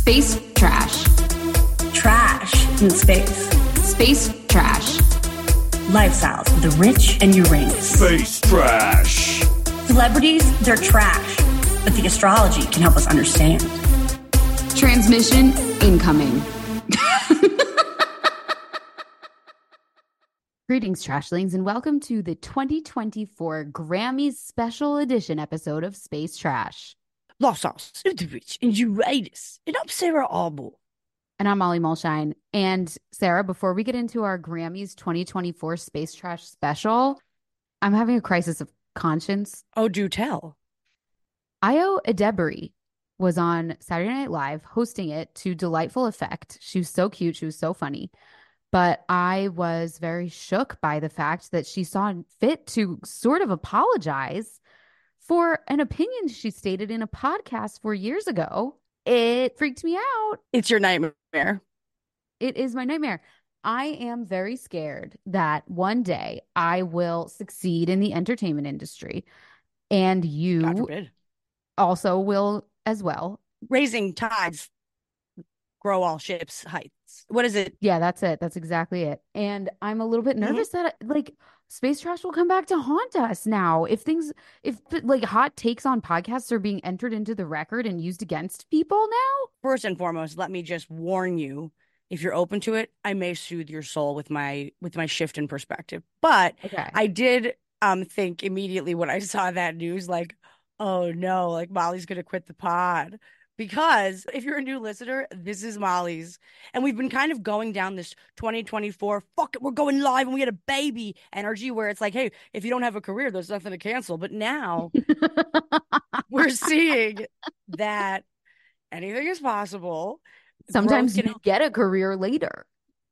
Space trash. Trash in space. Space trash. Lifestyles of the rich and Uranus. Space trash. Celebrities, they're trash, but the astrology can help us understand. Transmission incoming. Greetings, Trashlings, and welcome to the 2024 Grammys Special Edition episode of Space Trash. Lifestyles of the rich and Uranus. And I'm Sara Armour. And I'm Molly Mulshine. And Sarah, before we get into our Grammys 2024 Space Trash special, I'm having a crisis of conscience. Oh, do tell. Ayo Edebiri was on Saturday Night Live hosting it to delightful effect. She was so cute. She was so funny. But I was very shook by the fact that she saw fit to sort of apologize for an opinion she stated in a podcast four years ago. It freaked me out. It's your nightmare. It is my nightmare. I am very scared that one day I will succeed in the entertainment industry and you also will as well. Raising tides grow all ships heights. What is it? Yeah, that's it. That's exactly it. And I'm a little bit Mhm. nervous that like space trash will come back to haunt us now. If things, if like hot takes on podcasts are being entered into the record and used against people now. First and foremost, let me just warn you. If you're open to it, I may soothe your soul with my with my shift in perspective. But Okay. I did um think immediately when I saw that news, like, oh no, like Molly's gonna quit the pod. Because if you're a new listener, this is Molly's. And we've been kind of going down this 2024, fuck it, we're going live and we had a baby energy where it's like, hey, if you don't have a career, there's nothing to cancel. But now we're seeing that anything is possible. Sometimes Growth can you get a career later.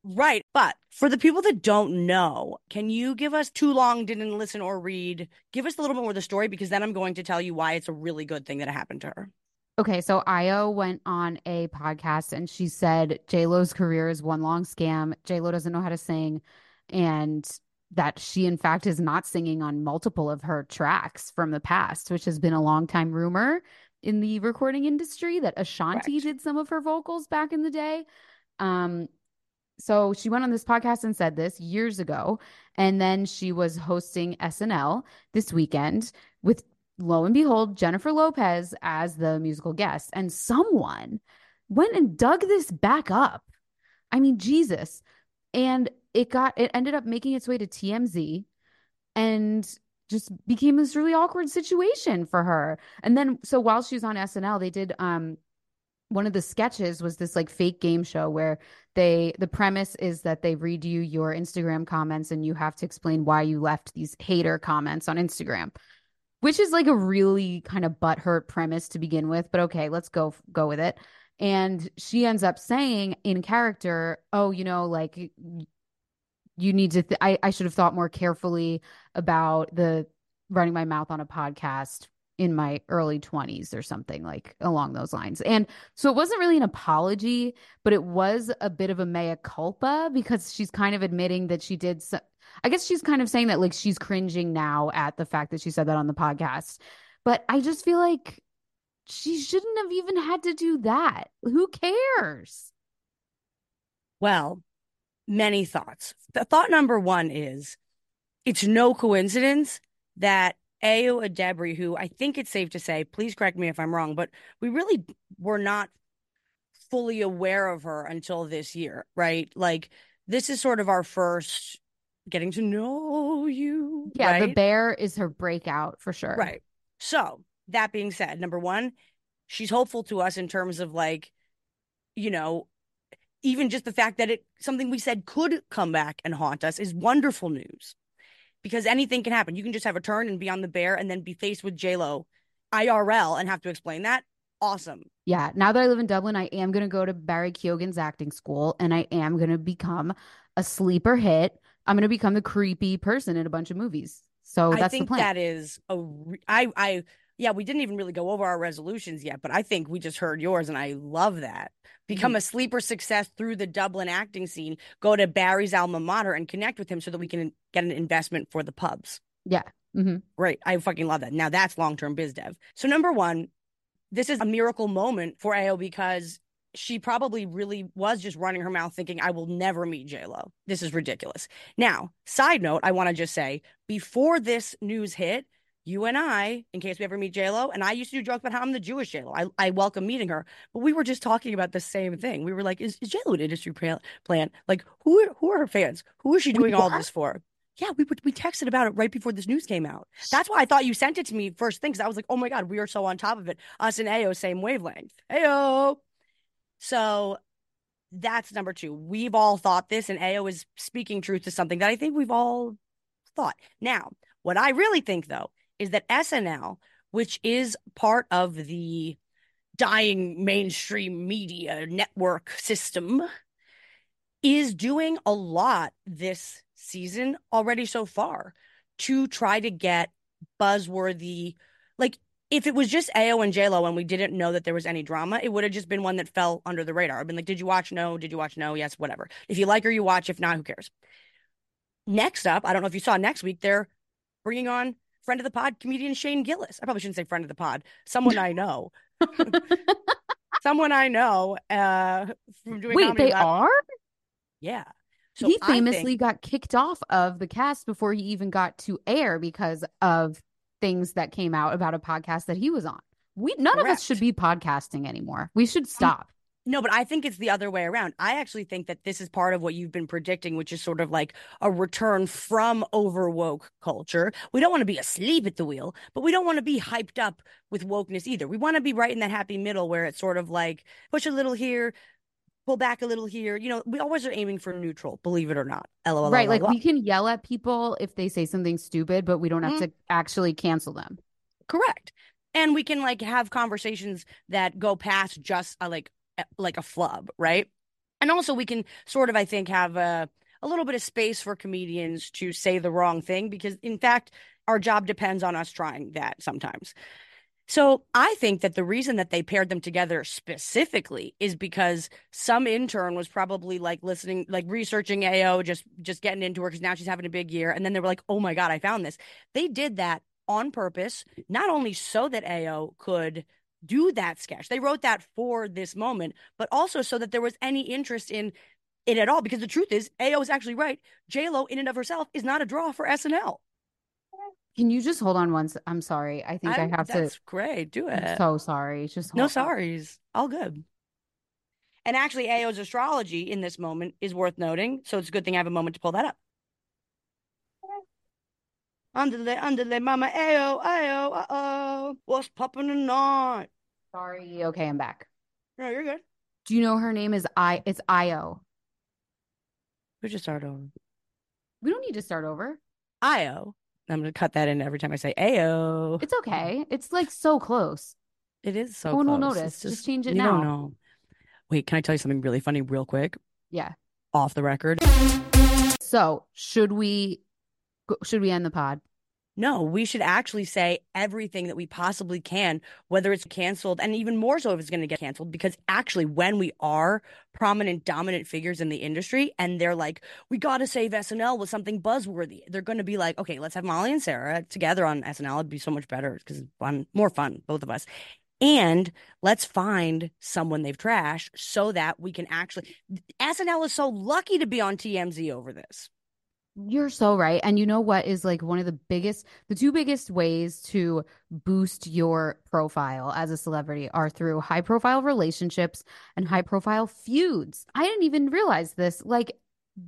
Right. But for the people that don't know, can you give us too long, didn't listen or read? Give us a little bit more of the story because then I'm going to tell you why it's a really good thing that happened to her. Okay, so Ayo went on a podcast and she said J Lo's career is one long scam. J Lo doesn't know how to sing, and that she in fact is not singing on multiple of her tracks from the past, which has been a long time rumor in the recording industry that Ashanti Correct. did some of her vocals back in the day. Um, so she went on this podcast and said this years ago, and then she was hosting SNL this weekend with lo and behold, Jennifer Lopez as the musical guest. And someone went and dug this back up. I mean, Jesus. And it got, it ended up making its way to TMZ and just became this really awkward situation for her. And then, so while she was on SNL, they did, um, one of the sketches was this like fake game show where they the premise is that they read you your Instagram comments and you have to explain why you left these hater comments on Instagram which is like a really kind of butthurt premise to begin with but okay let's go go with it. And she ends up saying in character oh you know like you need to th- I, I should have thought more carefully about the running my mouth on a podcast in my early 20s or something like along those lines. And so it wasn't really an apology but it was a bit of a mea culpa because she's kind of admitting that she did so- I guess she's kind of saying that like she's cringing now at the fact that she said that on the podcast. But I just feel like she shouldn't have even had to do that. Who cares? Well, many thoughts. The thought number one is it's no coincidence that Ayo Edebiri, who I think it's safe to say, please correct me if I'm wrong, but we really were not fully aware of her until this year, right? Like this is sort of our first getting to know you. Yeah, the bear is her breakout for sure. Right. So, that being said, number one, she's hopeful to us in terms of like, you know, even just the fact that it something we said could come back and haunt us is wonderful news. Because anything can happen. You can just have a turn and be on the bear and then be faced with J Lo IRL and have to explain that, awesome. Yeah. Now that I live in Dublin, I am going to go to Barry Keoghan's acting school and I am going to become a sleeper hit. I'm going to become the creepy person in a bunch of movies. So that's I think the plan. that is a re- I I yeah, we didn't even really go over our resolutions yet, but I think we just heard yours and I love that. Become Mm-hmm. a sleeper success through the Dublin acting scene. Go to Barry's alma mater and connect with him so that we can get an investment for the pubs. yeah. hmm Great. I fucking love that. Now that's long term biz dev. So, number one, this is a miracle moment for Ayo because she probably really was just running her mouth thinking, I will never meet JLo. This is ridiculous. Now, side note, I want to just say before this news hit, you and I, in case we ever meet JLo, and I used to do jokes about how I'm the Jewish JLo. I, I welcome meeting her, but we were just talking about the same thing. We were like, is, is JLo an industry plan? plan? Like, who are, who are her fans? Who is she doing all this for? Yeah, we we texted about it right before this news came out. That's why I thought you sent it to me first thing because I was like, oh my God, we are so on top of it. Us and Ayo, same wavelength. Ayo. So that's number two. We've all thought this, and Ayo is speaking truth to something that I think we've all thought. Now, what I really think though is that SNL, which is part of the dying mainstream media network system, is doing a lot this season already so far to try to get buzzworthy. Like, if it was just Ayo and JLo and we didn't know that there was any drama, it would have just been one that fell under the radar. I've been like, did you watch? No. Did you watch? No. Yes. Whatever. If you like her, you watch. If not, who cares? Next up, I don't know if you saw next week, they're bringing on friend of the pod comedian Shane Gillis. I probably shouldn't say friend of the pod, someone I know. someone I know uh, from doing Wait, they lab- are? Yeah. So he famously think- got kicked off of the cast before he even got to air because of things that came out about a podcast that he was on. We none of us should be podcasting anymore. We should mm, stop. No, but I think it's the other way around. I actually think that this is part of what you've been predicting, which is sort of like a return from over woke culture. We don't want to be asleep at the wheel, but we don't want to be hyped up with wokeness either. We want to be right in that happy middle where it's sort of like push a little here, pull back a little here. You know, we always are aiming for neutral, believe it or not. LOL. right. Like we can yell at people if they say something stupid, but we don't have Mhm. to actually cancel them. Correct. And we can like have conversations that go past just a, like a- like a flub, right? And also we can sort of I think have a a little bit of space for comedians to say the wrong thing because in fact our job depends on us trying that sometimes. So I think that the reason that they paired them together specifically is because some intern was probably like listening, like researching Ayo, just just getting into her because now she's having a big year, and then they were like, "Oh my god, I found this." They did that on purpose, not only so that Ayo could do that sketch. They wrote that for this moment, but also so that there was any interest in it at all. Because the truth is, Ayo is actually right. J Lo, in and of herself, is not a draw for SNL. Can you just hold on once? I'm sorry. I think i I'm- have to. That's great. Do I'm it. so sorry. Just No hold on. sorries. All good. And actually, Ayo's astrology in this moment is worth noting. So it's a good thing I have a moment to pull that up. Underlay, underlay, mama, Ayo, Ayo, uh oh. What's popping tonight? Sorry. Okay, I'm back. No, you're good. Do you know her name is I? It's Io. We just start over. We don't need to start over. IO. I'm to cut that in every time I say "ayo." It's okay. It's like so close. It is so No one will notice. It's Just change it you now. don't know. Wait, can I tell you something really funny, real quick? Yeah. Off the record. So should we? Should we end the pod? No, we should actually say everything that we possibly can, whether it's canceled, and even more so if it's going to get canceled. Because actually, when we are prominent, dominant figures in the industry, and they're like, we got to save SNL with something buzzworthy, they're going to be like, okay, let's have Molly and Sara together on SNL. It'd be so much better because it's fun, more fun, both of us. And let's find someone they've trashed so that we can actually. SNL is so lucky to be on TMZ over this. You're so right. And you know what is like one of the biggest, the two biggest ways to boost your profile as a celebrity are through high profile relationships and high profile feuds. I didn't even realize this. Like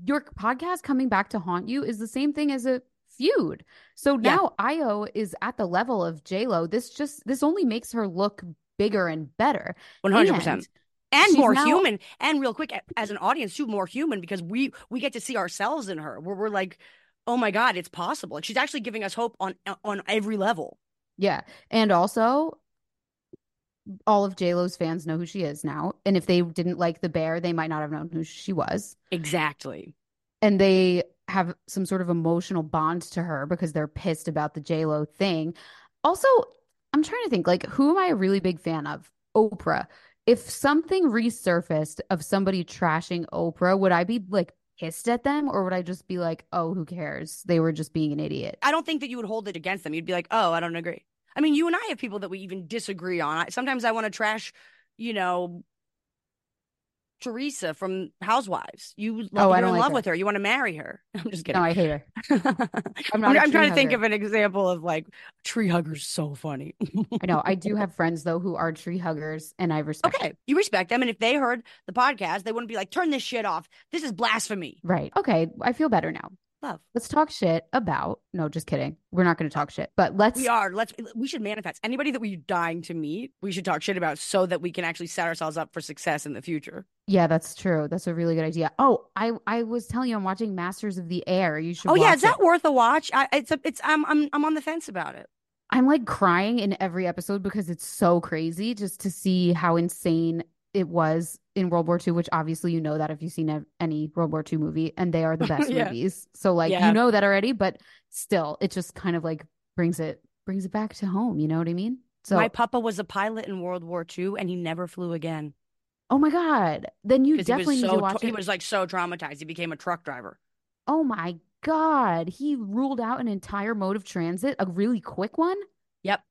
your podcast coming back to haunt you is the same thing as a feud. So Yeah. now Ayo is at the level of Lo. This just this only makes her look bigger and better. One hundred percent. And and she's more now- human and real quick as an audience too more human because we we get to see ourselves in her where we're like oh my god it's possible like she's actually giving us hope on uh, on every level Yeah. And also, all of JLo's fans know who she is now. And if they didn't like the bear, they might not have known who she was. Exactly. And they have some sort of emotional bond to her because they're pissed about the JLo thing. Also, I'm trying to think like, who am I a really big fan of? Oprah. If something resurfaced of somebody trashing Oprah, would I be like pissed at them or would I just be like, oh, who cares? They were just being an idiot. I don't think that you would hold it against them. You'd be like, oh, I don't agree. I mean, you and I have people that we even disagree on. I, sometimes I want to trash, you know, Teresa from Housewives. You love, Oh, you're in like love her. with her. You want to marry her. I'm just kidding. No, I hate her. I'm, I'm tree trying to think of an example of like tree hugger's so funny. I know. I do have friends though who are tree huggers and I respect okay, you respect them, and if they heard the podcast, they wouldn't be like, "Turn this shit off. This is blasphemy." Right. Okay. I feel better now. Love. Let's talk shit about. No, just kidding. We're not going to talk shit, but let's. We are. Let's. We should manifest anybody that we're dying to meet. We should talk shit about so that we can actually set ourselves up for success in the future. Yeah, that's true. That's a really good idea. Oh, I I was telling you, I'm watching Masters of the Air. You should. Oh yeah, is that it. worth a watch? I, it's a, it's. I'm I'm I'm on the fence about it. I'm like crying in every episode because it's so crazy just to see how insane it was in World War II, which obviously you know that if you've seen any World War II movie, and they are the best Yeah. movies. So like Yeah. you know that already, but still, it just kind of like brings it brings it back to home. You know what I mean? So My papa was a pilot in World War II, and he never flew again oh my god, then you definitely was need so to watch he it. was like so traumatized. He became a truck driver. Oh my god, he ruled out an entire mode of transit, a really quick one. Yep,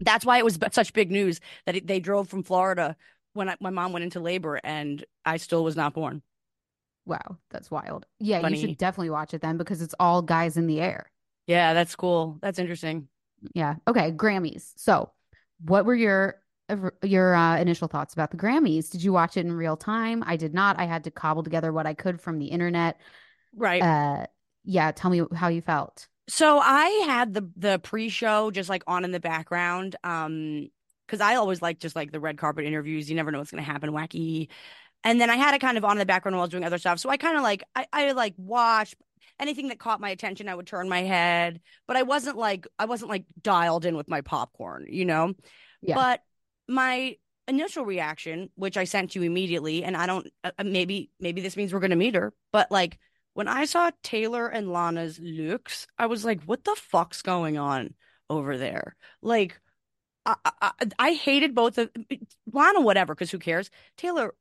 that's why it was such big news that it, they drove from Florida when I, my mom went into labor, and I still was not born. Wow, that's wild. Yeah, you should definitely watch it then because it's all guys in the air. Yeah, that's cool. That's interesting. Yeah. Okay. Grammys. So, what were your your uh, initial thoughts about the Grammys? Did you watch it in real time? I did not. I had to cobble together what I could from the internet. Right. Uh, yeah. Tell me how you felt. So I had the the pre-show just like on in the background. Um, because I always like just like the red carpet interviews. You never know what's gonna happen, wacky. And then I had it kind of on in the background while I was doing other stuff. So I kind of like I, I like watched anything that caught my attention, I would turn my head. But I wasn't like I wasn't like dialed in with my popcorn, you know? Yeah. But my initial reaction, which I sent you immediately, and I don't uh, uh, maybe maybe this means we're gonna meet her, but like when I saw Taylor and Lana's looks, I was like, what the fuck's going on over there? Like, I, I, I hated both of Lana, whatever, because who cares? Taylor,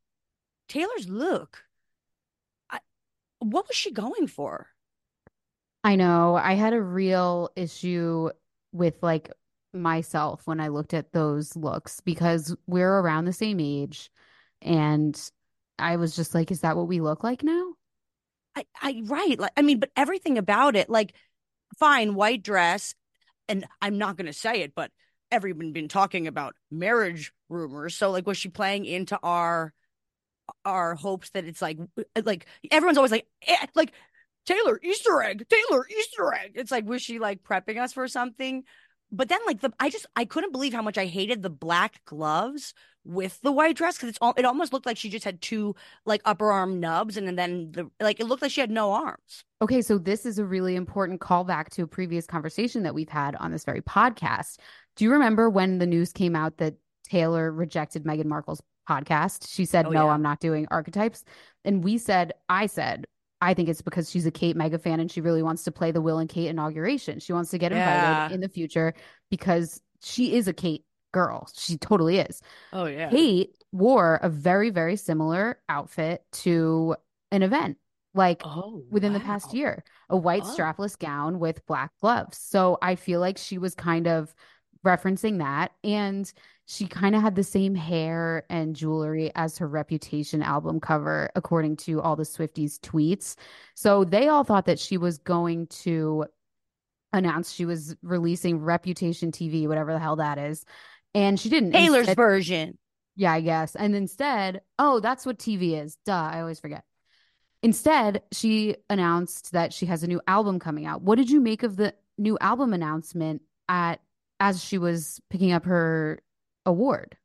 Taylor's look. I, what was she going for? I know. I had a real issue with like myself when I looked at those looks because we're around the same age, and I was just like, "Is that what we look like now?" I, I, right. Like, I mean, but everything about it, like, fine, white dress, and I'm not gonna say it, but everyone been talking about marriage rumors. So, like, was she playing into our our hopes that it's like, like everyone's always like, eh, like Taylor Easter egg, Taylor Easter egg. It's like, was she like prepping us for something? But then, like the, I just I couldn't believe how much I hated the black gloves with the white dress because it's all it almost looked like she just had two like upper arm nubs and then the like it looked like she had no arms. Okay, so this is a really important callback to a previous conversation that we've had on this very podcast. Do you remember when the news came out that Taylor rejected Meghan Markle's podcast? She said, Oh, No, yeah. I'm not doing archetypes. And we said, I said, I think it's because she's a Kate mega fan and she really wants to play the Will and Kate inauguration. She wants to get invited Yeah. in the future because she is a Kate girl. She totally is. Oh yeah. Kate wore a very, very similar outfit to an event. Like Oh, within the past year a white Oh. strapless gown with black gloves. So I feel like she was kind of referencing that. And she kind of had the same hair and jewelry as her Reputation album cover, according to all the Swifties' tweets. So they all thought that she was going to announce she was releasing Reputation TV, whatever the hell that is. And she didn't. Taylor's Instead- version. yeah, I guess. And instead, oh, that's what TV is. Duh, I always forget. Instead, she announced that she has a new album coming out. What did you make of the new album announcement at as she was picking up her award?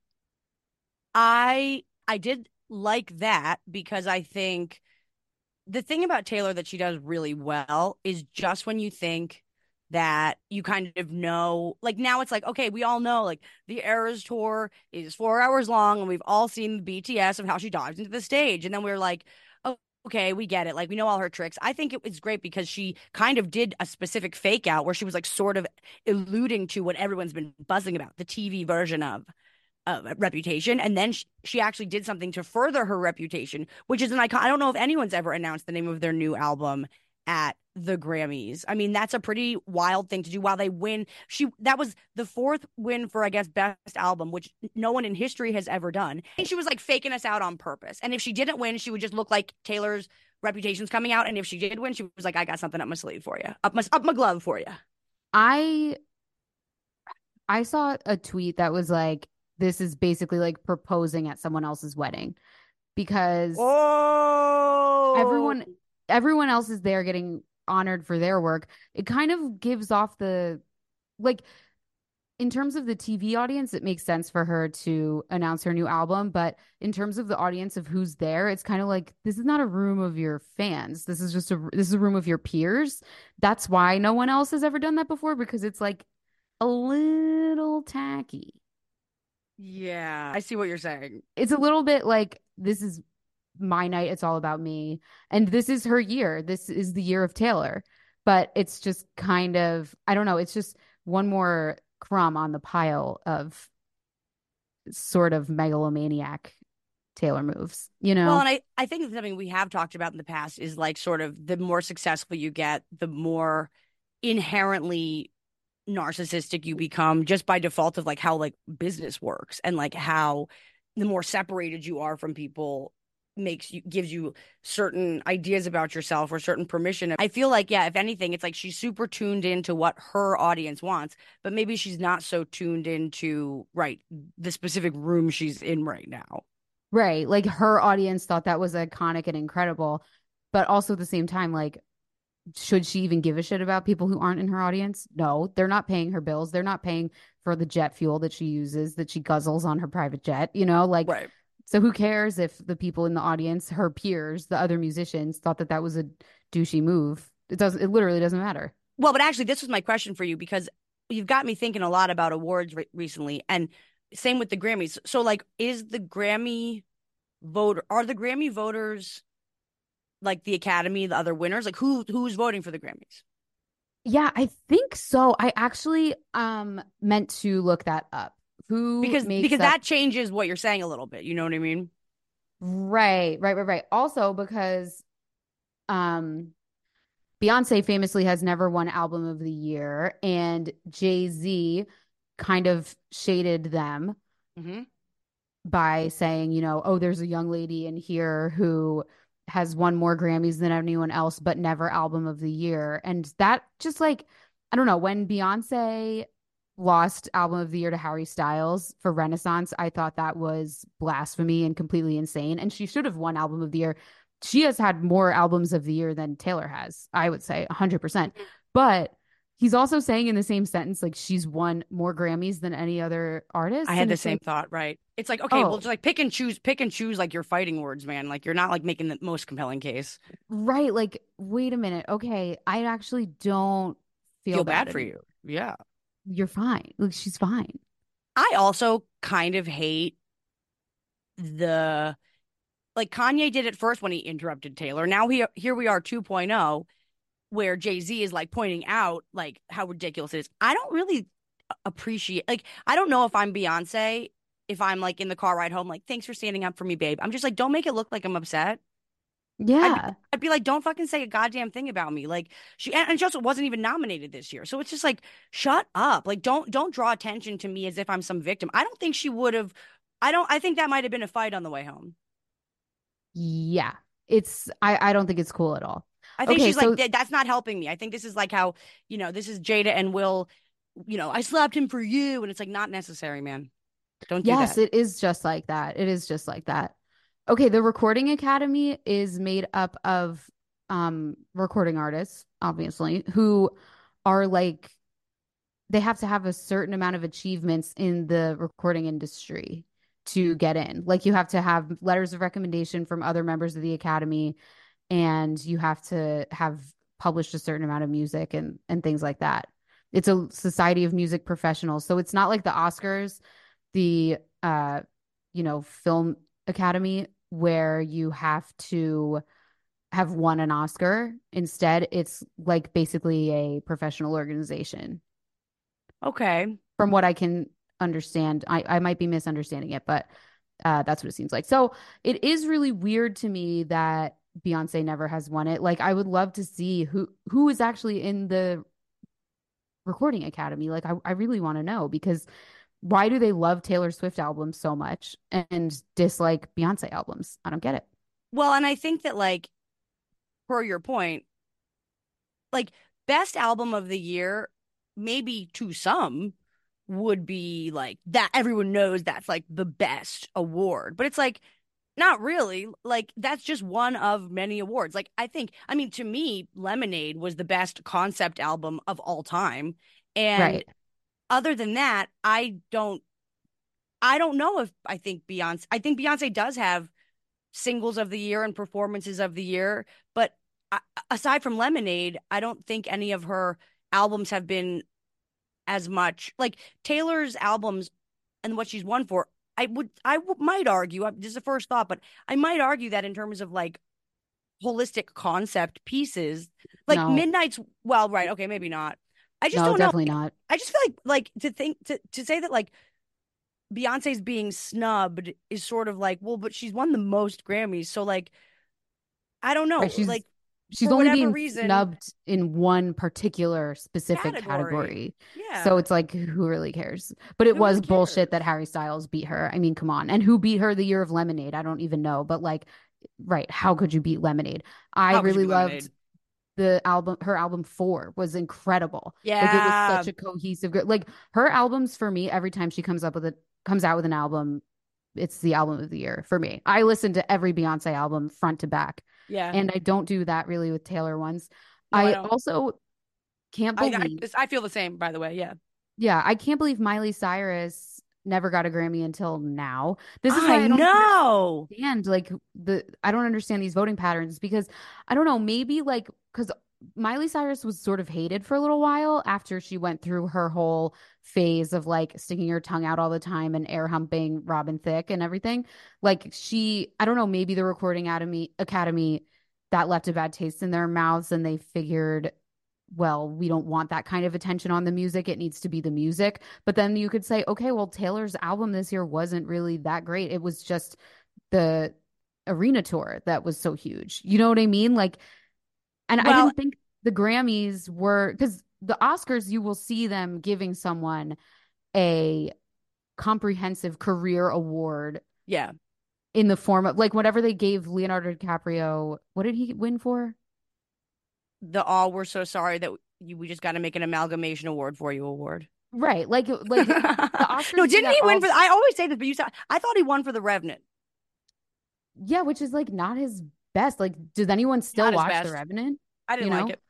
I I did like that because I think the thing about Taylor that she does really well is just when you think that you kind of know like now it's like okay we all know like the eras tour is four hours long and we've all seen the bts of how she dives into the stage and then we're like okay we get it like we know all her tricks. I think it was great because she kind of did a specific fake out where she was like sort of alluding to what everyone's been buzzing about the tv version of uh, reputation. And then she, she actually did something to further her reputation which is an icon i don't know if anyone's ever announced the name of their new album at the Grammys. I mean, that's a pretty wild thing to do while they win. She that was the fourth win for I guess best album, which no one in history has ever done. And she was like faking us out on purpose. And if she didn't win, she would just look like Taylor's reputation's coming out. And if she did win, she was like, I got something up my sleeve for you. Up my up my glove for you. I I saw a tweet that was like this is basically like proposing at someone else's wedding because oh everyone everyone else is there getting honored for their work, it kind of gives off the like in terms of the TV audience, it makes sense for her to announce her new album. But in terms of the audience of who's there, it's kind of like this is not a room of your fans. This is just a this is a room of your peers. That's why no one else has ever done that before because it's like a little tacky. Yeah, I see what you're saying. It's a little bit like this is my night it's all about me. And this is her year. This is the year of taylor. But it's just kind of i don't know it's just one more crumb on the pile of sort of megalomaniac taylor moves you know? well and i i think something we have talked about in the past is like sort of the more successful you get the more inherently narcissistic you become just by default of like how like business works and like how the more separated you are from people makes you gives you certain ideas about yourself or certain permission. I feel like yeah, if anything, it's like she's super tuned into what her audience wants, but maybe she's not so tuned into right the specific room she's in right now. Right. Like her audience thought that was iconic and incredible, but also at the same time like should she even give a shit about people who aren't in her audience? No, they're not paying her bills. They're not paying for the jet fuel that she uses, that she guzzles on her private jet, you know, like right so who cares if the people in the audience, her peers, the other musicians, thought that that was a douchey move? It doesn't. It literally doesn't matter. Well, but actually, this was my question for you because you've got me thinking a lot about awards re- recently, and same with the Grammys. So, like, is the Grammy voter? Are the Grammy voters like the Academy, the other winners? Like, who who's voting for the Grammys? Yeah, I think so. I actually um meant to look that up who because because that... that changes what you're saying a little bit. You know what I mean? Right, right, right, right. Also because um Beyonce famously has never won album of the year and Jay-Z kind of shaded them mm-hmm. by saying, you know, oh, there's a young lady in here who has won more Grammys than anyone else, but never album of the year. And that just like, I don't know, when Beyonce lost album of the year to Harry Styles for Renaissance. I thought that was blasphemy and completely insane. And she should have won album of the year. She has had more albums of the year than Taylor has, I would say 100%. Mm-hmm. But he's also saying in the same sentence, like she's won more Grammys than any other artist. I had the same like, thought, right? It's like, okay, oh. well, just like pick and choose, pick and choose like your fighting words, man. Like you're not like making the most compelling case. Right. Like, wait a minute. Okay. I actually don't feel, feel bad, bad for you. Yeah you're fine. Like she's fine. I also kind of hate the like Kanye did it first when he interrupted Taylor. Now he here we are 2.0 where Jay-Z is like pointing out like how ridiculous it is. I don't really appreciate like I don't know if I'm Beyonce if I'm like in the car ride home like thanks for standing up for me babe. I'm just like don't make it look like I'm upset. Yeah. I'd be, I'd be, like, don't fucking say a goddamn thing about me. Like she and, she also wasn't even nominated this year. So it's just like, shut up. Like, don't don't draw attention to me as if I'm some victim. I don't think she would have I don't I think that might have been a fight on the way home. Yeah. It's I, I don't think it's cool at all. I think okay, she's so... like that's not helping me. I think this is like how, you know, this is Jada and Will, you know, I slapped him for you. And it's like not necessary, man. Don't do yes, it is just like that. It is just like that. Okay, the Recording Academy is made up of um recording artists, obviously, who are like they have to have a certain amount of achievements in the recording industry to get in. Like you have to have letters of recommendation from other members of the academy and you have to have published a certain amount of music and and things like that. It's a Society of Music Professionals. So it's not like the Oscars, the uh, you know, film academy where you have to have won an Oscar. Instead, it's like basically a professional organization. Okay. From what I can understand, I, I might be misunderstanding it, but uh, that's what it seems like. So it is really weird to me that Beyonce never has won it. Like I would love to see who who is actually in the recording academy. Like I, I really want to know because why do they love Taylor Swift albums so much and dislike Beyonce albums? I don't get it. Well, and I think that like per your point, like best album of the year, maybe to some would be like that everyone knows that's like the best award. But it's like not really. Like that's just one of many awards. Like I think I mean to me Lemonade was the best concept album of all time. And Right. Other than that, I don't I don't know if I think Beyonce I think Beyonce does have singles of the year and performances of the year, but aside from Lemonade, I don't think any of her albums have been as much like Taylor's albums and what she's won for. I would I w- might argue this is a first thought, but I might argue that in terms of like holistic concept pieces, like No. Midnights well, right, okay, maybe not. I just no, don't know. definitely not. I just feel like like to think to to say that like Beyonce's being snubbed is sort of like, well, but she's won the most Grammys, so like I don't know. Right, she's like She's only being reason- snubbed in one particular specific Category. category. yeah. So it's like, who really cares? But it Who was really bullshit that Harry Styles beat her. I mean, come on. And who beat her the year of Lemonade? I don't even know. But like, right, how could you beat Lemonade? I How really loved Lemonade? The album. Her album Four was incredible. Like it was such a cohesive. group Like her albums for me, every time she comes up with it, comes out with an album, it's the album of the year for me. I listen to every Beyonce album front to back, yeah. and I don't do that really with Taylor ones. No, I I also can't I, believe. I, I feel the same, by the way. Yeah. Yeah, I can't believe Miley Cyrus never got a Grammy until now. This is why I I don't know. understand like the I don't understand these voting patterns because I don't know, maybe like because Miley Cyrus was sort of hated for a little while after she went through her whole phase of like sticking her tongue out all the time and air humping Robin Thicke and everything. Like she, I don't know, maybe the Recording Academy Academy that left a bad taste in their mouths and they figured well, we don't want that kind of attention on the music. It needs to be the music. But then you could say, okay, well, Taylor's album this year wasn't really that great. It was just the arena tour that was so huge. You know what I mean? Like, and I Well- didn't think the Grammys were because the Oscars, you will see them giving someone a comprehensive career award Yeah. in the form of like whatever they gave Leonardo DiCaprio. What did he win for? The all we're so sorry that you, we just got to make an amalgamation award for you award. Right. Like, like the Oscars no, didn't he win all- for? I always say this, but you said I thought he won for the Revenant. Yeah, which is like not his best. Like, does anyone still Not watch. The Revenant? I didn't You like know? it.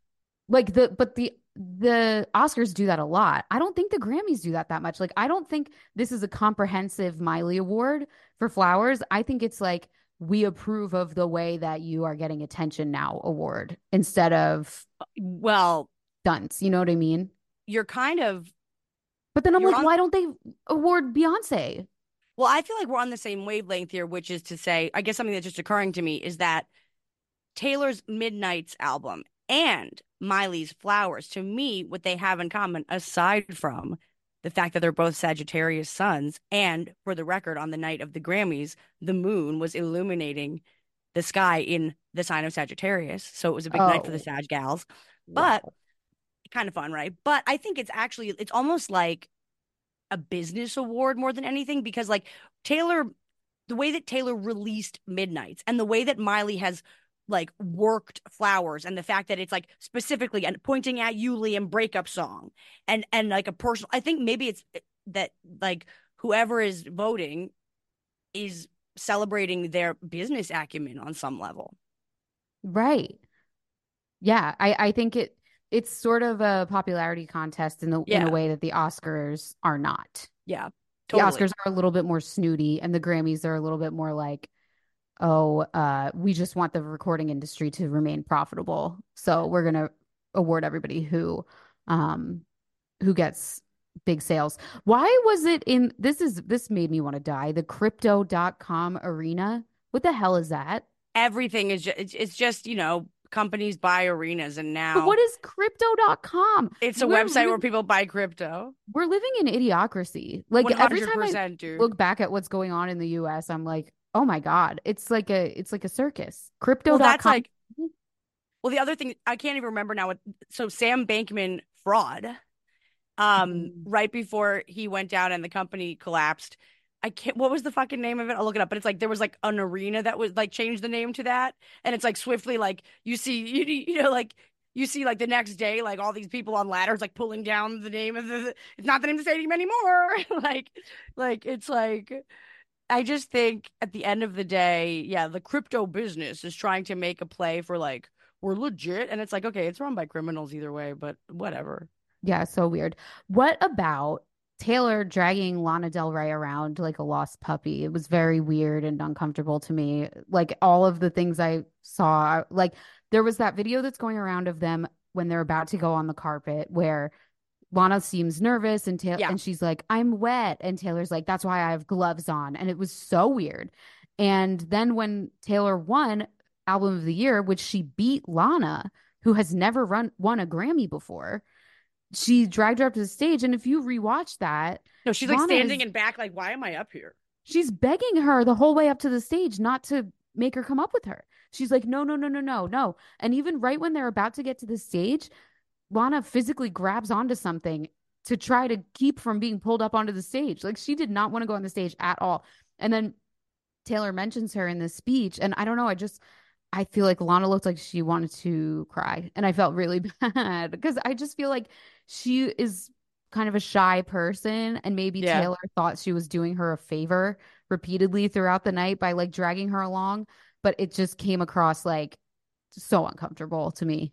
Like the but the the Oscars do that a lot. I don't think the Grammys do that that much. Like, I don't think this is a comprehensive Miley Award for flowers. I think it's like we approve of the way that you are getting attention now award instead of Well, stunts. You know what I mean? you're kind of But then I'm like, on- why don't they award Beyonce? Well, I feel like we're on the same wavelength here, which is to say, I guess something that's just occurring to me is that Taylor's Midnights album and Miley's Flowers, to me, what they have in common, aside from the fact that they're both Sagittarius suns, and for the record, on the night of the Grammys, the moon was illuminating the sky in the sign of Sagittarius. So it was a big night for the Oh. Sag gals. But Wow. kind of fun, right? But I think it's actually it's almost like a business award more than anything because like Taylor the way that Taylor released Midnights and the way that Miley has like worked flowers and the fact that it's like specifically and pointing at you Liam breakup song and and like a personal I think maybe it's eh, that like whoever is voting is celebrating their business acumen on some level. Right. Yeah, I I think it it's sort of a popularity contest in the in a way that the Oscars are not. Yeah. The Oscars are a little bit more snooty and the Grammys are a little bit more like, oh, uh, we just want the recording industry to remain profitable. So we're gonna award everybody who um who gets big sales. Why was it in this is this made me want to die. The crypto.com arena. What the hell is that? Everything is just it's, it's just, you know, companies buy arenas and now But what is crypto.com? it's a We're website where people buy crypto. We're living in idiocracy. Like every time I dude. look back at what's going on in the US, I'm like, oh my God. It's like a it's like a circus. well, Crypto.com. that's like well, the other thing I can't even remember now what so Sam Bankman fraud. Um, Mhm. right before he went down and the company collapsed. I can't what was the fucking name of it? I'll look it up, but it's like there was like an arena that was like changed the name to that. And it's like swiftly like you see you, you know, like you see like the next day, like all these people on ladders like pulling down the name of the it's not the name of the stadium anymore. like like it's like I just think at the end of the day, yeah, the crypto business is trying to make a play for like we're legit, and it's like okay, it's run by criminals either way, but whatever. Yeah, so weird. What about Taylor dragging Lana Del Rey around like a lost puppy? It was very weird and uncomfortable to me. Like all of the things I saw, like there was that video that's going around of them when they're about to go on the carpet where Lana seems nervous and Taylor Yeah. and she's like, I'm wet. And Taylor's like, that's why I have gloves on. And it was so weird. And then when Taylor won album of the year, which she beat Lana, who has never run won a Grammy before, she dragged her up to the stage. And if you rewatch that, No, she's like standing is- in back, like why am I up here? she's begging her the whole way up to the stage not to make her come up with her. She's like, no, no, no, no, no, no. And even right when they're about to get to the stage, Lana physically grabs onto something to try to keep from being pulled up onto the stage. Like she did not want to go on the stage at all. And then Taylor mentions her in this speech. And I don't know, I just I feel like Lana looked like she wanted to cry. And I felt really bad because I just feel like she is kind of a shy person. And maybe Yeah. Taylor thought she was doing her a favor repeatedly throughout the night by like dragging her along. But it just came across like so uncomfortable to me.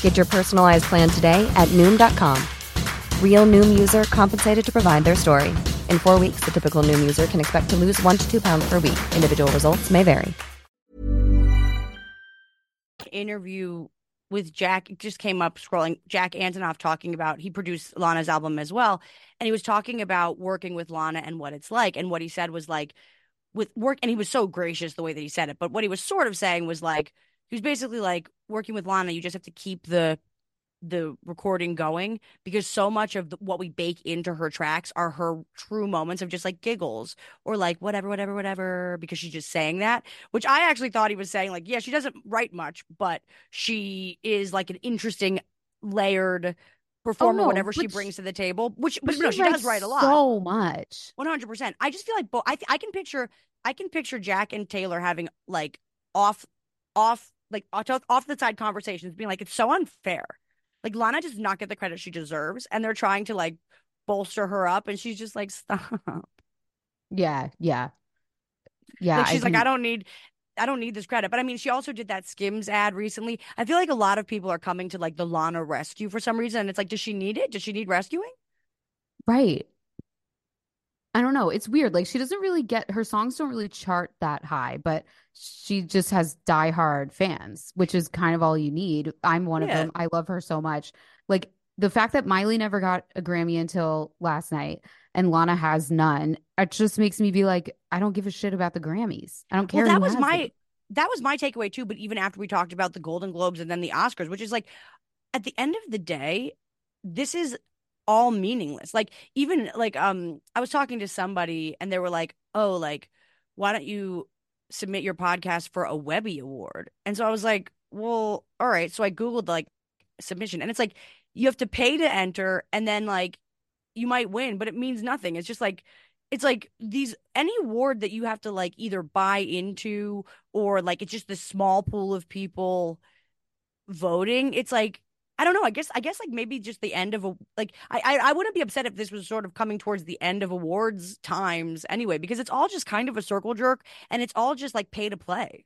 Get your personalized plan today at Noom.com. Real Noom user compensated to provide their story. In four weeks, the typical Noom user can expect to lose one to two pounds per week. Individual results may vary. interview with Jack. Just came up scrolling. Jack Antonoff talking about he produced Lana's album as well, and he was talking about working with Lana and what it's like. And what he said was like, with work, and he was so gracious the way that he said it. But what he was sort of saying was like, he was basically like working with Lana. You just have to keep the the recording going because so much of the, what we bake into her tracks are her true moments of just like giggles or like whatever whatever whatever because she's just saying that which i actually thought he was saying like yeah she doesn't write much but she is like an interesting layered oh, performer no, whatever she brings to the table which But but no she does write a lot So much. 100%. I just feel like bo- I th- I can picture I can picture Jack and Taylor having like off off like off the side conversations being like it's so unfair. Like Lana does not get the credit she deserves and they're trying to like bolster her up and she's just like stop. Yeah, yeah. Yeah. like she's like can- I don't need I don't need this credit. But I mean, she also did that Skims ad recently. I feel like a lot of people are coming to like the Lana rescue for some reason and it's like does she need it? Does she need rescuing? Right. I don't know. It's weird. Like she doesn't really get her songs don't really chart that high, but she just has diehard fans, which is kind of all you need. I'm one of them. I love her so much. Like the fact that Miley never got a Grammy until last night and Lana has none, it just makes me be like, I don't give a shit about the Grammys. I don't care. Well, that was my it. that was my takeaway too. But even after we talked about the Golden Globes and then the Oscars, which is like at the end of the day, this is all meaningless. Like even like um I was talking to somebody and they were like, "Oh, like why don't you submit your podcast for a Webby Award? And so I was like, well, all right. So I Googled like submission and it's like you have to pay to enter and then like you might win, but it means nothing. It's just like it's like these any award that you have to like either buy into or like it's just this small pool of people voting. It's like I don't know. I guess I guess like maybe just the end of a like I, I I wouldn't be upset if this was sort of coming towards the end of awards times anyway because it's all just kind of a circle jerk and it's all just like pay to play.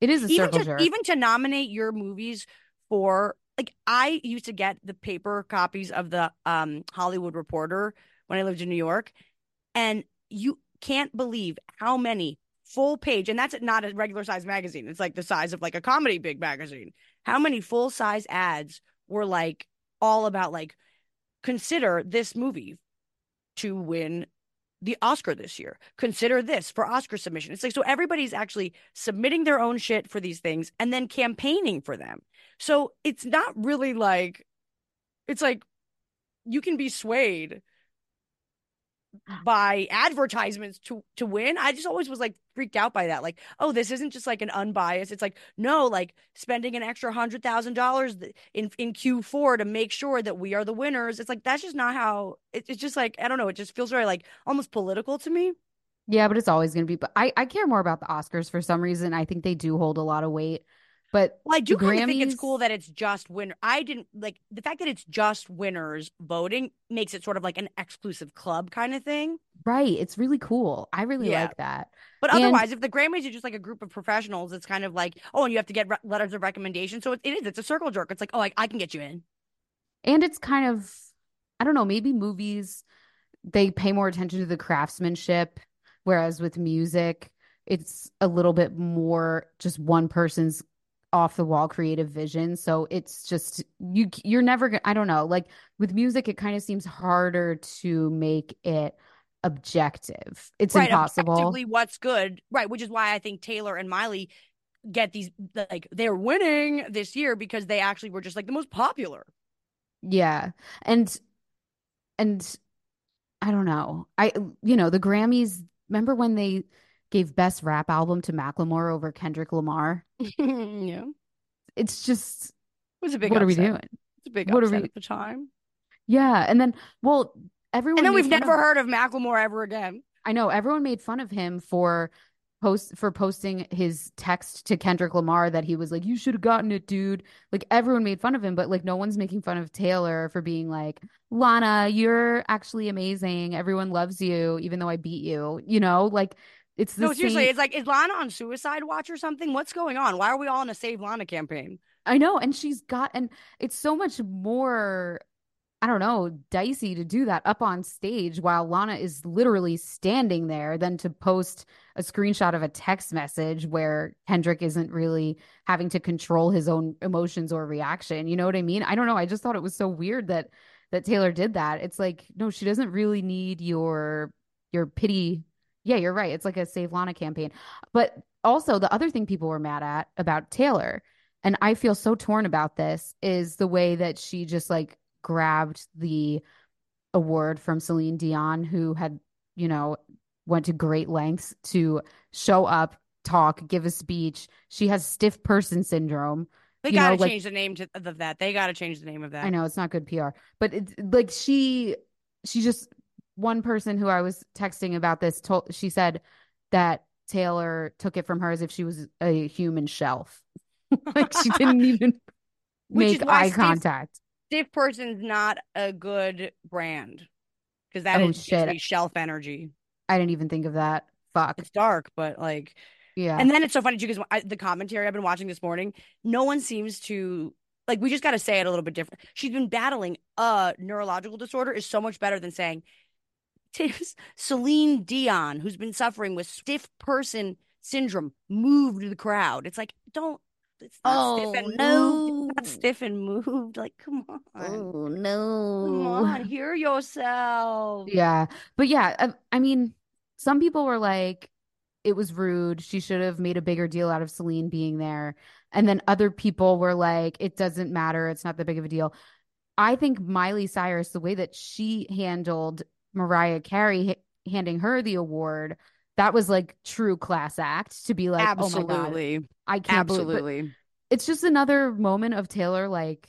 It is a even circle to, jerk. Even to nominate your movies for like I used to get the paper copies of the um Hollywood Reporter when I lived in New York and you can't believe how many full page and that's not a regular size magazine. It's like the size of like a comedy big magazine. How many full size ads were like all about like consider this movie to win the Oscar this year. Consider this for Oscar submission. It's like so everybody's actually submitting their own shit for these things and then campaigning for them. So it's not really like it's like you can be swayed by advertisements to to win. I just always was like freaked out by that. Like, oh, this isn't just like an unbiased. It's like no, like spending an extra hundred thousand dollars in in Q four to make sure that we are the winners. It's like that's just not how. It, it's just like I don't know. It just feels very like almost political to me. Yeah, but it's always going to be. But I I care more about the Oscars for some reason. I think they do hold a lot of weight. But well, I do the kind of think it's cool that it's just winner. I didn't like the fact that it's just winners voting makes it sort of like an exclusive club kind of thing. Right. It's really cool. I really Yeah. like that. But And- otherwise, if the Grammys are just like a group of professionals, it's kind of like, oh, and you have to get re- letters of recommendation. So it, it is. It's a circle jerk. It's like, oh, I, I can get you in. And it's kind of, I don't know, maybe movies, they pay more attention to the craftsmanship, whereas with music, it's a little bit more just one person's off the wall creative vision. So it's just you you're never gonna I don't know, like with music it kind of seems harder to make it objective. It's right. impossible. Objectively, what's good. Right. Which is why I think Taylor and Miley get these, like, they're winning this year because they actually were just like the most popular. Yeah. And and I don't know. I you know, the Grammys, remember when they gave best rap album to Macklemore over Kendrick Lamar? yeah. It's just was a big what are we doing? It's a big What are upset we- at the time. Yeah, and then well, everyone And then we've never of- heard of Macklemore ever again. I know everyone made fun of him for post for posting his text to Kendrick Lamar that he was like, "You should have gotten it, dude." Like everyone made fun of him, but like no one's making fun of Taylor for being like, "Lana, you're actually amazing. Everyone loves you, even though I beat you." You know, like it's the No, seriously, same. it's like, is Lana on suicide watch or something? What's going on? Why are we all in a Save Lana campaign? I know, and she's got, and it's so much more, I don't know, dicey to do that up on stage while Lana is literally standing there than to post a screenshot of a text message where Kendrick isn't really having to control his own emotions or reaction. You know what I mean? I don't know. I just thought it was so weird that that Taylor did that. It's like, no, she doesn't really need your your pity. Yeah, you're right. It's like a Save Lana campaign. But also the other thing people were mad at about Taylor and I feel so torn about this is the way that she just like grabbed the award from Celine Dion, who had, you know, went to great lengths to show up, talk, give a speech. She has stiff person syndrome. They You got to like- change the name to of that. They got to change the name of that. I know it's not good PR, but it's like she, she just one person who I was texting about this told she said that Taylor took it from her as if she was a human shelf. like she didn't even make eye contact. Stiff person's not a good brand because that Oh, is shit. shelf energy. I didn't even think of that. Fuck. It's dark, but like, Yeah. and then it's so funny too because I, the commentary I've been watching this morning, no one seems to like. We just got to say it a little bit different. She's been battling a neurological disorder is so much better than saying Celine Dion, who's been suffering with stiff person syndrome, moved the crowd. It's like don't. It's not stiff Oh, and moved. no. It's not stiff and moved. Like, come on. oh no. Come on, hear yourself. Yeah. But yeah, I, I mean, some people were like, it was rude. She should have made a bigger deal out of Celine being there. And then other people were like, it doesn't matter. It's not that big of a deal. I think Miley Cyrus, the way that she handled Mariah Carey h- handing her the award, that was like true class act to be like, oh my god, Absolutely. I can't believe. Absolutely. it's just another moment of Taylor like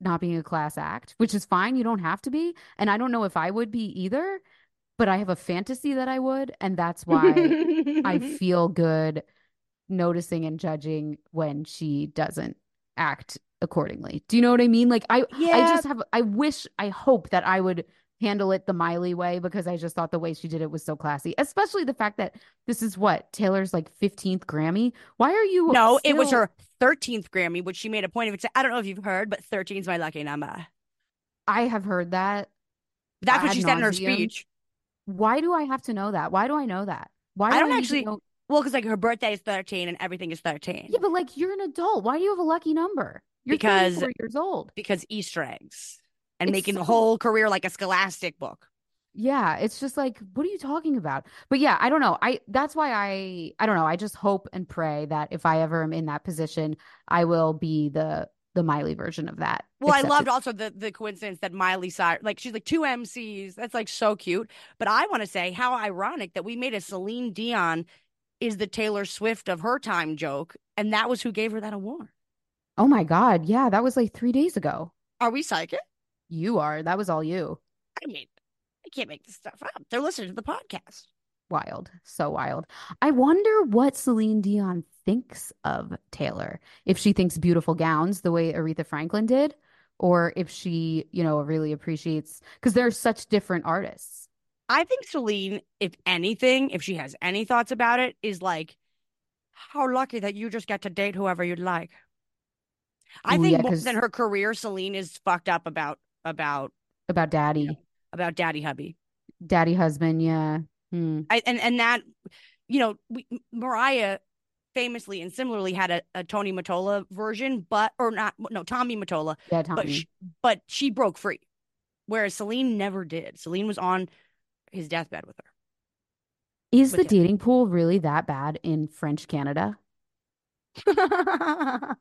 not being a class act, which is fine. You don't have to be, and I don't know if I would be either, but I have a fantasy that I would, and that's why I feel good noticing and judging when she doesn't act accordingly. Do you know what I mean? Like I I just have I wish I hope that I would handle it the Miley way because I just thought the way she did it was so classy. Especially the fact that this is what Taylor's like 15th Grammy. Why are you No, it was her 13th Grammy, which she made a point of it. I don't know if you've heard, but 13 is my lucky number. I have heard that. That's what she said in her speech. Why do I have to know that? Why do I know that? Why do I don't to actually- know- Well, because like her birthday is 13 and everything is 13. Yeah, but like you're an adult. Why do you have a lucky number? You're Because- 34 years old. because Easter eggs and It's making the whole career like a scholastic book. Yeah, it's just like, what are you talking about? But yeah, I don't know. I that's why I I don't know. I just hope and pray that if I ever am in that position, I will be the the Miley version of that. Well, I loved it- also the the coincidence that Miley Cyrus, like she's like two MCs. That's like so cute. But I want to say how ironic that we made a Celine Dion is the Taylor Swift of her time joke, and that was who gave her that award. Oh my God. Yeah, that was like three days ago. Are we psychic? You are. That was all you. I mean, I can't make this stuff up. They're listening to the podcast. Wild. So wild. I wonder what Celine Dion thinks of Taylor. If she thinks beautiful gowns the way Aretha Franklin did, or if she, you know, really appreciates because they're such different artists. I think Celine, if anything, if she has any thoughts about it, is like, how lucky that you just get to date whoever you'd like. I Ooh, think yeah, more than her career, Celine is fucked up about about About daddy, about daddy hubby. daddy husband. Yeah. Hmm. I, and and that, you know, we, Mariah famously and similarly had a, a Tony Mottola version, but or not no Tommy Mottola, Yeah, but she, but she broke free, whereas Celine never did. Celine was on his deathbed with her. Is but the yeah. dating pool really that bad in French Canada?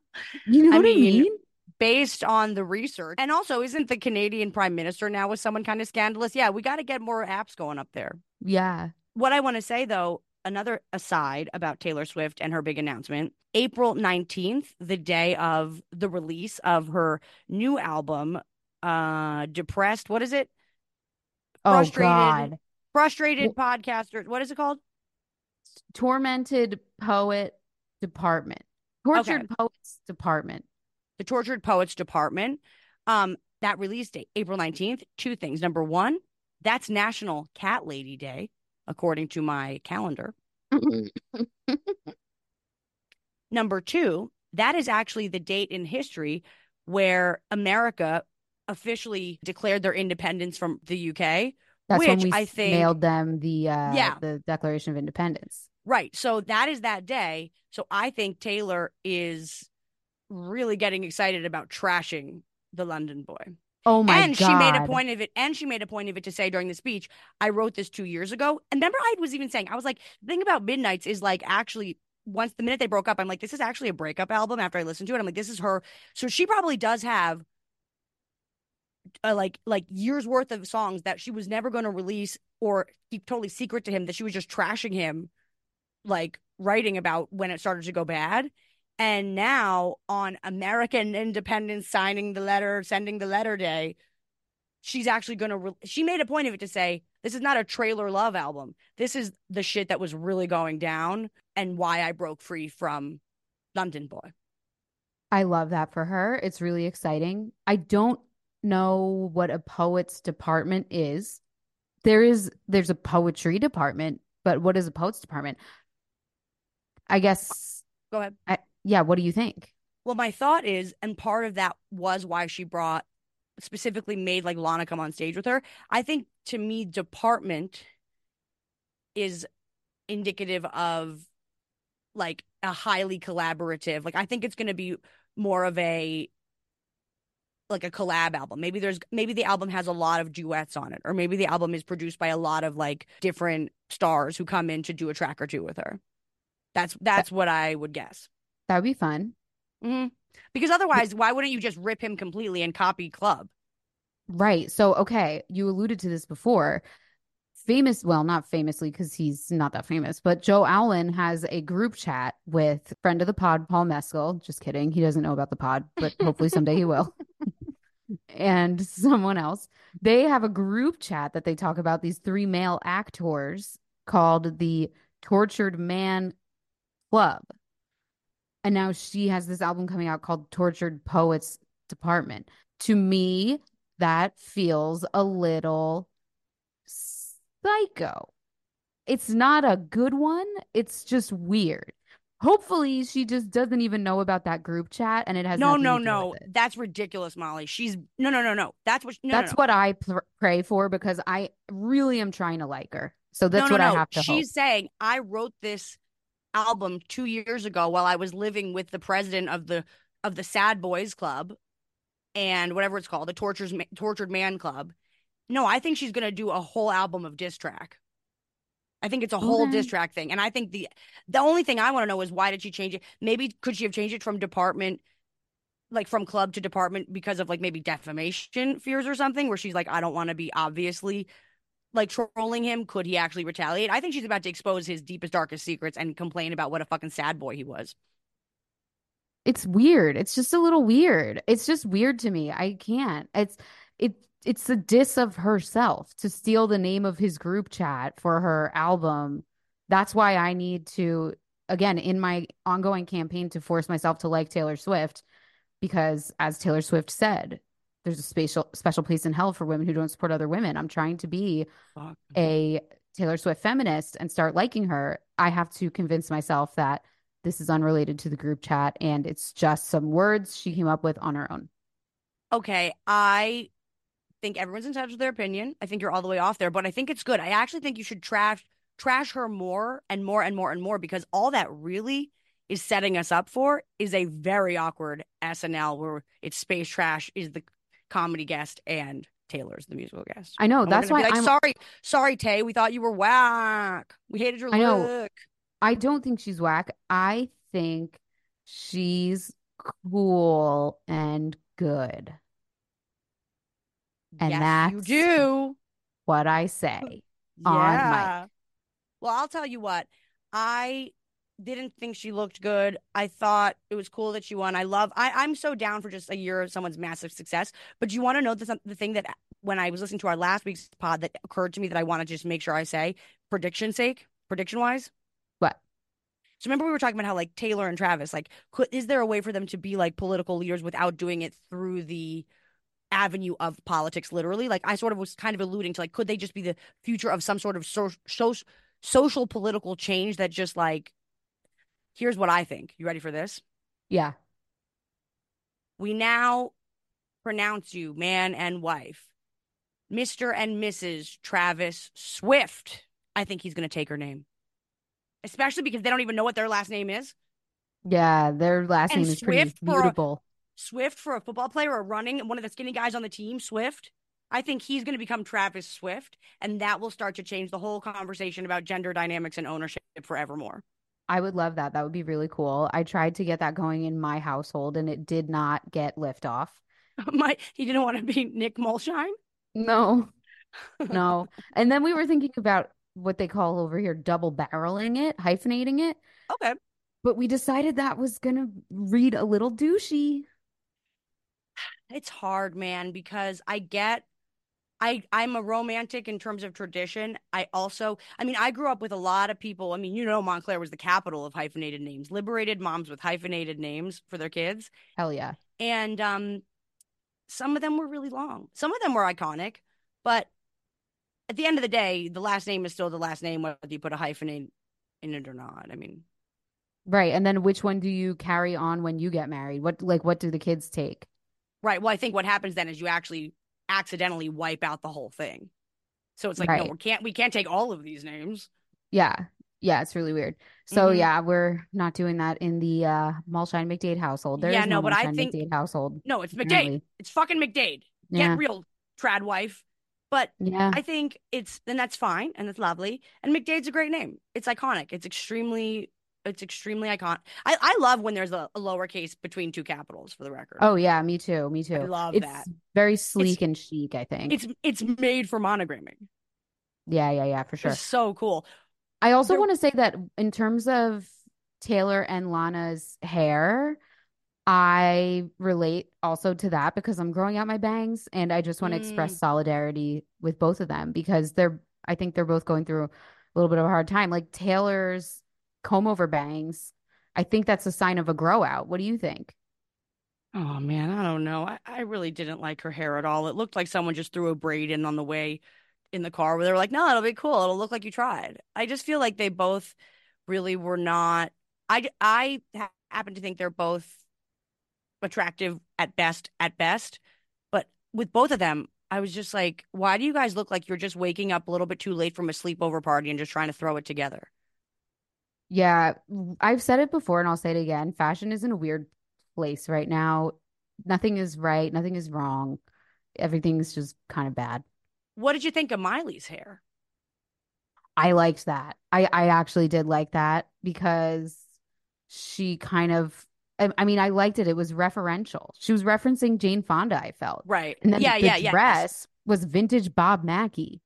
You know I what I mean, mean? Based on the research. And also, isn't the Canadian prime minister now with someone kind of scandalous? Yeah, we got to get more apps going up there. Yeah. What I want to say though, another aside about Taylor Swift and her big announcement, April 19th, the day of the release of her new album, uh Depressed, what is it? Oh Frustrated. God. Frustrated podcaster. What is it called? Tormented poet department. Tortured poets department. The Tortured Poets Department. Um, that release date, April 19th. Two things. Number one, that's National Cat Lady Day, according to my calendar. Number two, that is actually the date in history where America officially declared their independence from the UK. That's when Which we I think- mailed them the uh Yeah. the Declaration of Independence. Right. So that is that day. So I think Taylor is really getting excited about trashing the London boy. Oh my god. and God. she made a point of it and she made a point of it to say during the speech i wrote this two years ago and remember i was even saying i was like the thing about midnights is like actually once the minute they broke up i'm like this is actually a breakup album after i listened to it i'm like this is her so she probably does have uh, like like years worth of songs that she was never going to release or keep totally secret to him that she was just trashing him like writing about when it started to go bad and now on American Independence signing the letter, sending the letter day, she's actually going to, re- she made a point of it to say, this is not a trailer love album. This is the shit that was really going down and why I broke free from London Boy. I love that for her. It's really exciting. I don't know what a poet's department is. There is there's a poetry department, but what is a poet's department? I guess Go ahead. I, yeah, what do you think? Well, my thought is, and part of that was why she brought, specifically made like Lana come on stage with her. I think to me, department is indicative of like a highly collaborative. Like I think it's going to be more of a like a collab album. Maybe there's maybe the album has a lot of duets on it, or maybe the album is produced by a lot of like different stars who come in to do a track or two with her. That's that's what I would guess. That would be fun. hmm Because otherwise, why wouldn't you just rip him completely and copy Club? Right. So, okay, you alluded to this before. famous, well, not famously because he's not that famous, but Joe Alwyn has a group chat with friend of the pod, Paul Mescal. Just kidding. He doesn't know about the pod, but hopefully someday he will. and someone else. They have a group chat that they talk about these three male actors called the Tortured Man Club. And now she has this album coming out called Tortured Poets Department. To me, that feels a little psycho. It's not a good one. It's just weird. Hopefully, she just doesn't even know about that group chat, and it has no, no, no. That's ridiculous, Molly. She's no, no, no, no. That's what. No, that's no, no. what I pr- pray for because I really am trying to like her. So that's what. I have to She's hope. saying I wrote this album two years ago while I was living with the president of the of the Sad Boys Club and whatever it's called, the Tortures Tortured Man Club. No, I think she's gonna do a whole album of diss track. I think it's a whole Okay. diss track thing, and I think the the only thing I want to know is why did she change it? Maybe could she have changed it from department, like from club to department because of like maybe defamation fears or something, where she's like, I don't want to be obviously like trolling him. Could he actually retaliate? I think she's about to expose his deepest, darkest secrets and complain about what a fucking sad boy he was. It's weird. It's just a little weird. It's just weird to me. I can't. It's it it's a diss of herself to steal the name of his group chat for her album. That's why I need to again in my ongoing campaign to force myself to like Taylor Swift because as Taylor Swift said, there's a special special place in hell for women who don't support other women. I'm trying to be Fuck. a Taylor Swift feminist and start liking her, I have to convince myself that this is unrelated to the group chat and it's just some words she came up with on her own. Okay, I think everyone's entitled to their opinion. I think you're all the way off there, but I think it's good. I actually think you should trash trash her more and more and more and more because all that really is setting us up for is a very awkward SNL where it's space trash is the comedy guest and Taylor's the musical guest. I know And that's why like, I'm sorry, sorry, Tay. We thought you were whack. We hated your I know. look. I don't think she's whack. I think she's cool and good. And yes, you do. what I say. on mic. Well, I'll tell you what. I didn't think she looked good. I thought it was cool that she won. I love. I, I'm so down for just a year of someone's massive success. But you want to know the the thing that when I was listening to our last week's pod that occurred to me that I want to just make sure I say prediction sake, prediction wise. What? So remember we were talking about how like Taylor and Travis, like, could, is there a way for them to be like political leaders without doing it through the avenue of politics, literally? Like I sort of was kind of alluding to like, could they just be the future of some sort of so, so, social political change that just like, here's what I think. You ready for this? Yeah. We now pronounce you man and wife, Mr. and Mrs. Travis Swift. I think he's going to take her name, especially because they don't even know what their last name is. Yeah, their last And name is pretty Swift for a- Swift for a football player or running one of the skinny guys on the team, Swift. I think he's going to become Travis Swift, and that will start to change the whole conversation about gender dynamics and ownership forevermore. I would love that. That would be really cool. I tried to get that going in my household and it did not get lift off. My, he didn't want to be Nick Mulshine. No, no. And then we were thinking about what they call over here double barreling it, hyphenating it. Okay. But we decided that was going to read a little douchey. It's hard, man, because I get I I'm a romantic in terms of tradition. I also I mean, I grew up with a lot of people. I mean, you know Montclair was the capital of hyphenated names. Liberated moms with hyphenated names for their kids. Hell yeah. And um some of them were really long. Some of them were iconic, but at the end of the day, the last name is still the last name whether you put a hyphen in, in it or not. I mean, Right. And then which one do you carry on when you get married? What like what do the kids take? Right. Well, I think what happens then is you actually accidentally wipe out the whole thing. So it's like, no, we can't we can't take all of these names. Yeah. Yeah, it's really weird. So Mhm. yeah, we're not doing that in the uh Mulshine McDade household. There Yeah, no, no, but I think- McDade household. No, it's McDade. apparently. It's fucking McDade. Yeah. Get real, trad wife. But Yeah. I think it's then that's fine and that's lovely. And McDade's a great name. It's iconic. It's extremely it's extremely iconic. I, I love when there's a, a lowercase between two capitals for the record. Oh yeah, me too. Me too. love it's that. very sleek and chic, I think. It's it's made for monogramming. Yeah, yeah, yeah, for sure. It's so cool. I also There- want to say that in terms of Taylor and Lana's hair, I relate also to that because I'm growing out my bangs and I just want to express Mm. solidarity with both of them because they're, I think they're both going through a little bit of a hard time. Like Taylor's comb over bangs, I think that's a sign of a grow out. What do you think? Oh man, I don't know. I, I really didn't like her hair at all. It looked like someone just threw a braid in on the way in the car where they were like, no, it'll be cool. It'll look like you tried. I just feel like they both really were not. I, I ha- happen to think they're both attractive at best, at best. But with both of them, I was just like, why do you guys look like you're just waking up a little bit too late from a sleepover party and just trying to throw it together? Yeah, I've said it before and I'll say it again. Fashion is in a weird place right now. Nothing is right, nothing is wrong. Everything's just kind of bad. What did you think of Miley's hair? I liked that. I I actually did like that because she kind of I, I mean, I liked it. It was referential. She was referencing Jane Fonda, I felt. Right. And then yeah, the yeah, yeah. dress was vintage Bob Mackie.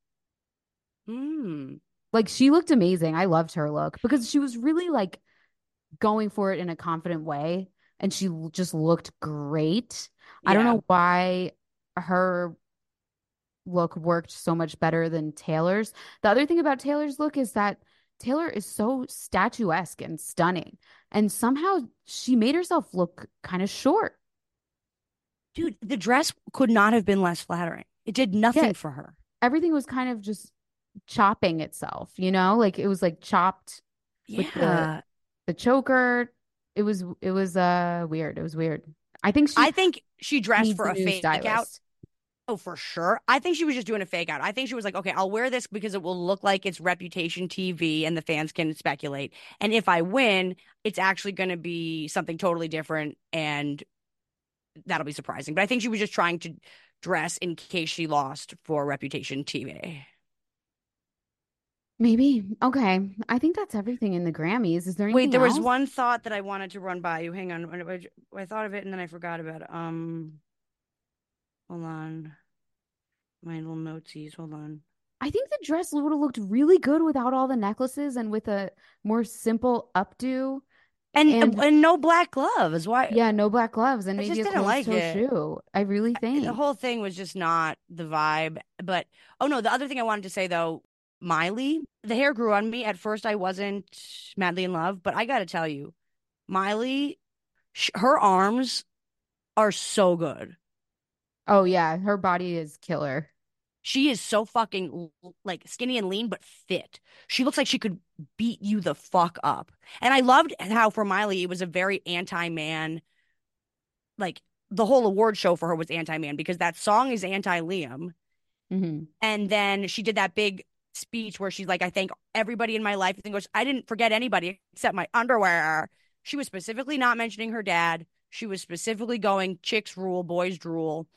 Mm. Like she looked amazing. I loved her look because she was really like going for it in a confident way and she just looked great. I don't know why her look worked so much better than Taylor's. The other thing about Taylor's look is that Taylor is so statuesque and stunning. And somehow she made herself look kind of short. Dude, the dress could not have been less flattering. It did nothing Yeah. for her. Everything was kind of just chopping itself, you know? Like it was like chopped with the- Yeah. the choker. It was it was uh weird. It was weird. I think she I think she dressed for a fake out. Oh, for sure. I think she was just doing a fake out. I think she was like, okay, I'll wear this because it will look like it's reputation TV and the fans can speculate. And if I win, it's actually going to be something totally different and that'll be surprising. But I think she was just trying to dress in case she lost for reputation TV. Maybe. Okay. I think that's everything in the Grammys. Is there anything Wait, there was one thought that I wanted to run by you. Hang on. I- thought of it and then I forgot about it. Um, hold on. My little notesies. Hold on. I think the dress would have looked really good without all the necklaces and with a more simple updo. And And- and, no black gloves. Why? Yeah, no black gloves and I maybe just a didn't like it. shoe. I really think. The whole thing was just not the vibe. But oh no, the other thing I wanted to say though, Miley, the hair grew on me. At first, I wasn't madly in love, but I got to tell you, Miley, sh- her arms are so good. Oh yeah, her body is killer. She is so fucking like skinny and lean, but fit. She looks like she could beat you the fuck up. And I loved how for Miley, it was a very anti-man. Like the whole award show for her was anti-man because that song is anti-Liam. hmm And then she did that big speech where she's like, I thank everybody in my life. And goes, I didn't forget anybody except my underwear. She was specifically not mentioning her dad. She was specifically going, chicks rule, boys drool.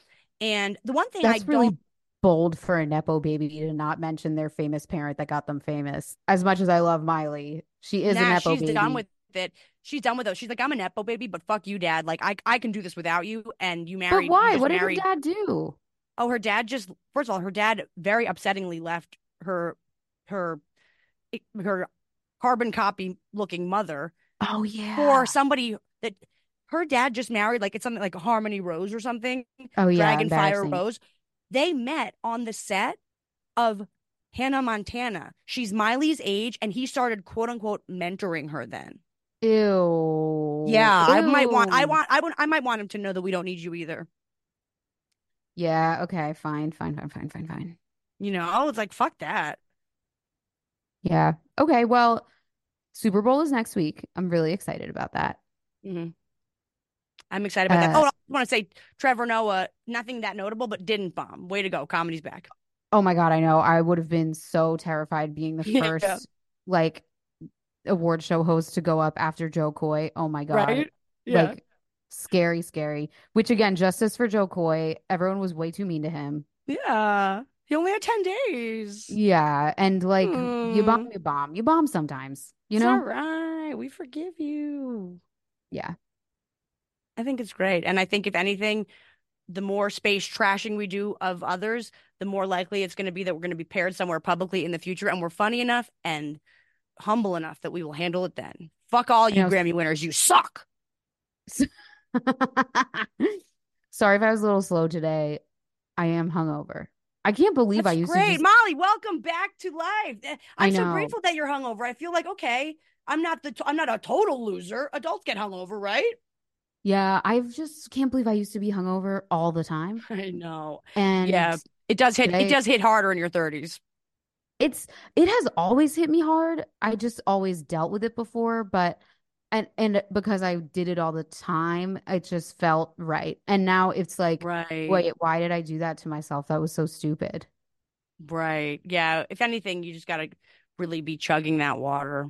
And the one thing That's I really bold for a nepo baby to not mention their famous parent that got them famous. As much as I love Miley, she is a nah, nepo she's baby. done with it. She's done with it. She's like, I'm a nepo baby, but fuck you, dad. Like I I can do this without you. And you But married. you why? What did her dad do? Oh, her dad just first of all, her dad very upsettingly left her her her carbon copy looking mother Oh yeah. for somebody that her dad just married, like it's something like Harmony Rose or something, oh yeah, Dragon Fire. Rose. They met on the set of Hannah Montana. She's Miley's age, and he started quote unquote mentoring her then. Ew. Yeah, I might want, I want, I want, I might want him to know that we don't need you either. Yeah, okay, fine, fine, fine, fine, fine, fine. You know, it's like fuck that. Yeah. Okay, well, Super Bowl is next week. I'm really excited about that. hmm I'm excited about that. Uh, Oh, I want to say Trevor Noah, nothing that notable, but didn't bomb. Way to go, comedy's back. Oh my God, I know. I would have been so terrified being the Yeah. first like award show host to go up after Jo Koy. Oh my God. Right. Like scary, scary. Which again, justice for Jo Koy. Everyone was way too mean to him. yeah. He only had 10 days. Yeah. And like you bomb, Mm. you bomb. You bomb sometimes, you It's know? all right. We forgive you. Yeah. I think it's great. And I think if anything, the more space trashing we do of others, the more likely it's going to be that we're going to be paired somewhere publicly in the future. And we're funny enough and humble enough that we will handle it then. Fuck all you Grammy winners. You suck. Sorry if I was a little slow today. I am hungover. I can't believe I That's used great. to just Molly, welcome back to life. Eh, I I'm so grateful that you're hungover. I feel like, okay, I'm not the, I'm not a total loser. Adults get hungover, right? Yeah, I just can't believe I used to be hungover all the time. I know. And Yeah. It does hit, Today- it does hit harder in your 30s. it's it has always hit me hard. I just always dealt with it before, but and and because I did it all the time, it just felt right. And now it's like, Right. wait, why did I do that to myself? That was so stupid. Right. Yeah. If anything, you just got to really be chugging that water.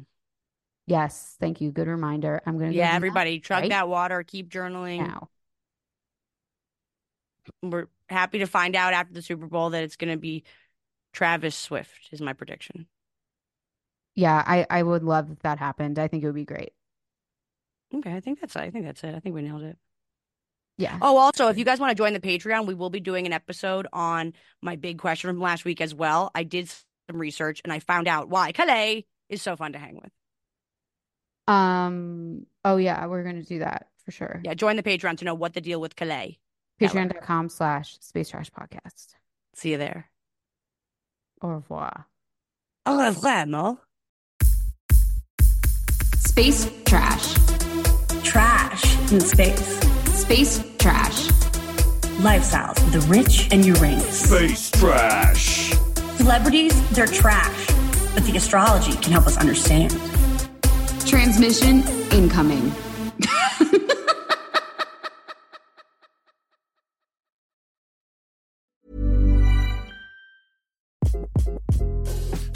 Yes, thank you. Good reminder. I'm gonna go do Yeah. that Everybody, chug right that water. Keep journaling. now. We're happy to find out after the Super Bowl that it's going to be Travis Swift, is my prediction. Yeah, I I would love if that happened. I think it would be great. Okay. I think that's, I think that's it. I think we nailed it. Yeah. Oh, also, if you guys want to join the Patreon, we will be doing an episode on my big question from last week as well. I did some research and I found out why Calais is so fun to hang with. Um. Oh yeah, we're gonna do that for sure. Yeah, join the Patreon to know what the deal with Calais. Patreon.com slash Space Trash Podcast. See you there. Au revoir. Au revoir, Mo. Space trash. Trash in space. Space trash. Lifestyles of the rich and Uranus. Space trash. Celebrities, they're trash. But the astrology can help us understand. Transmission incoming.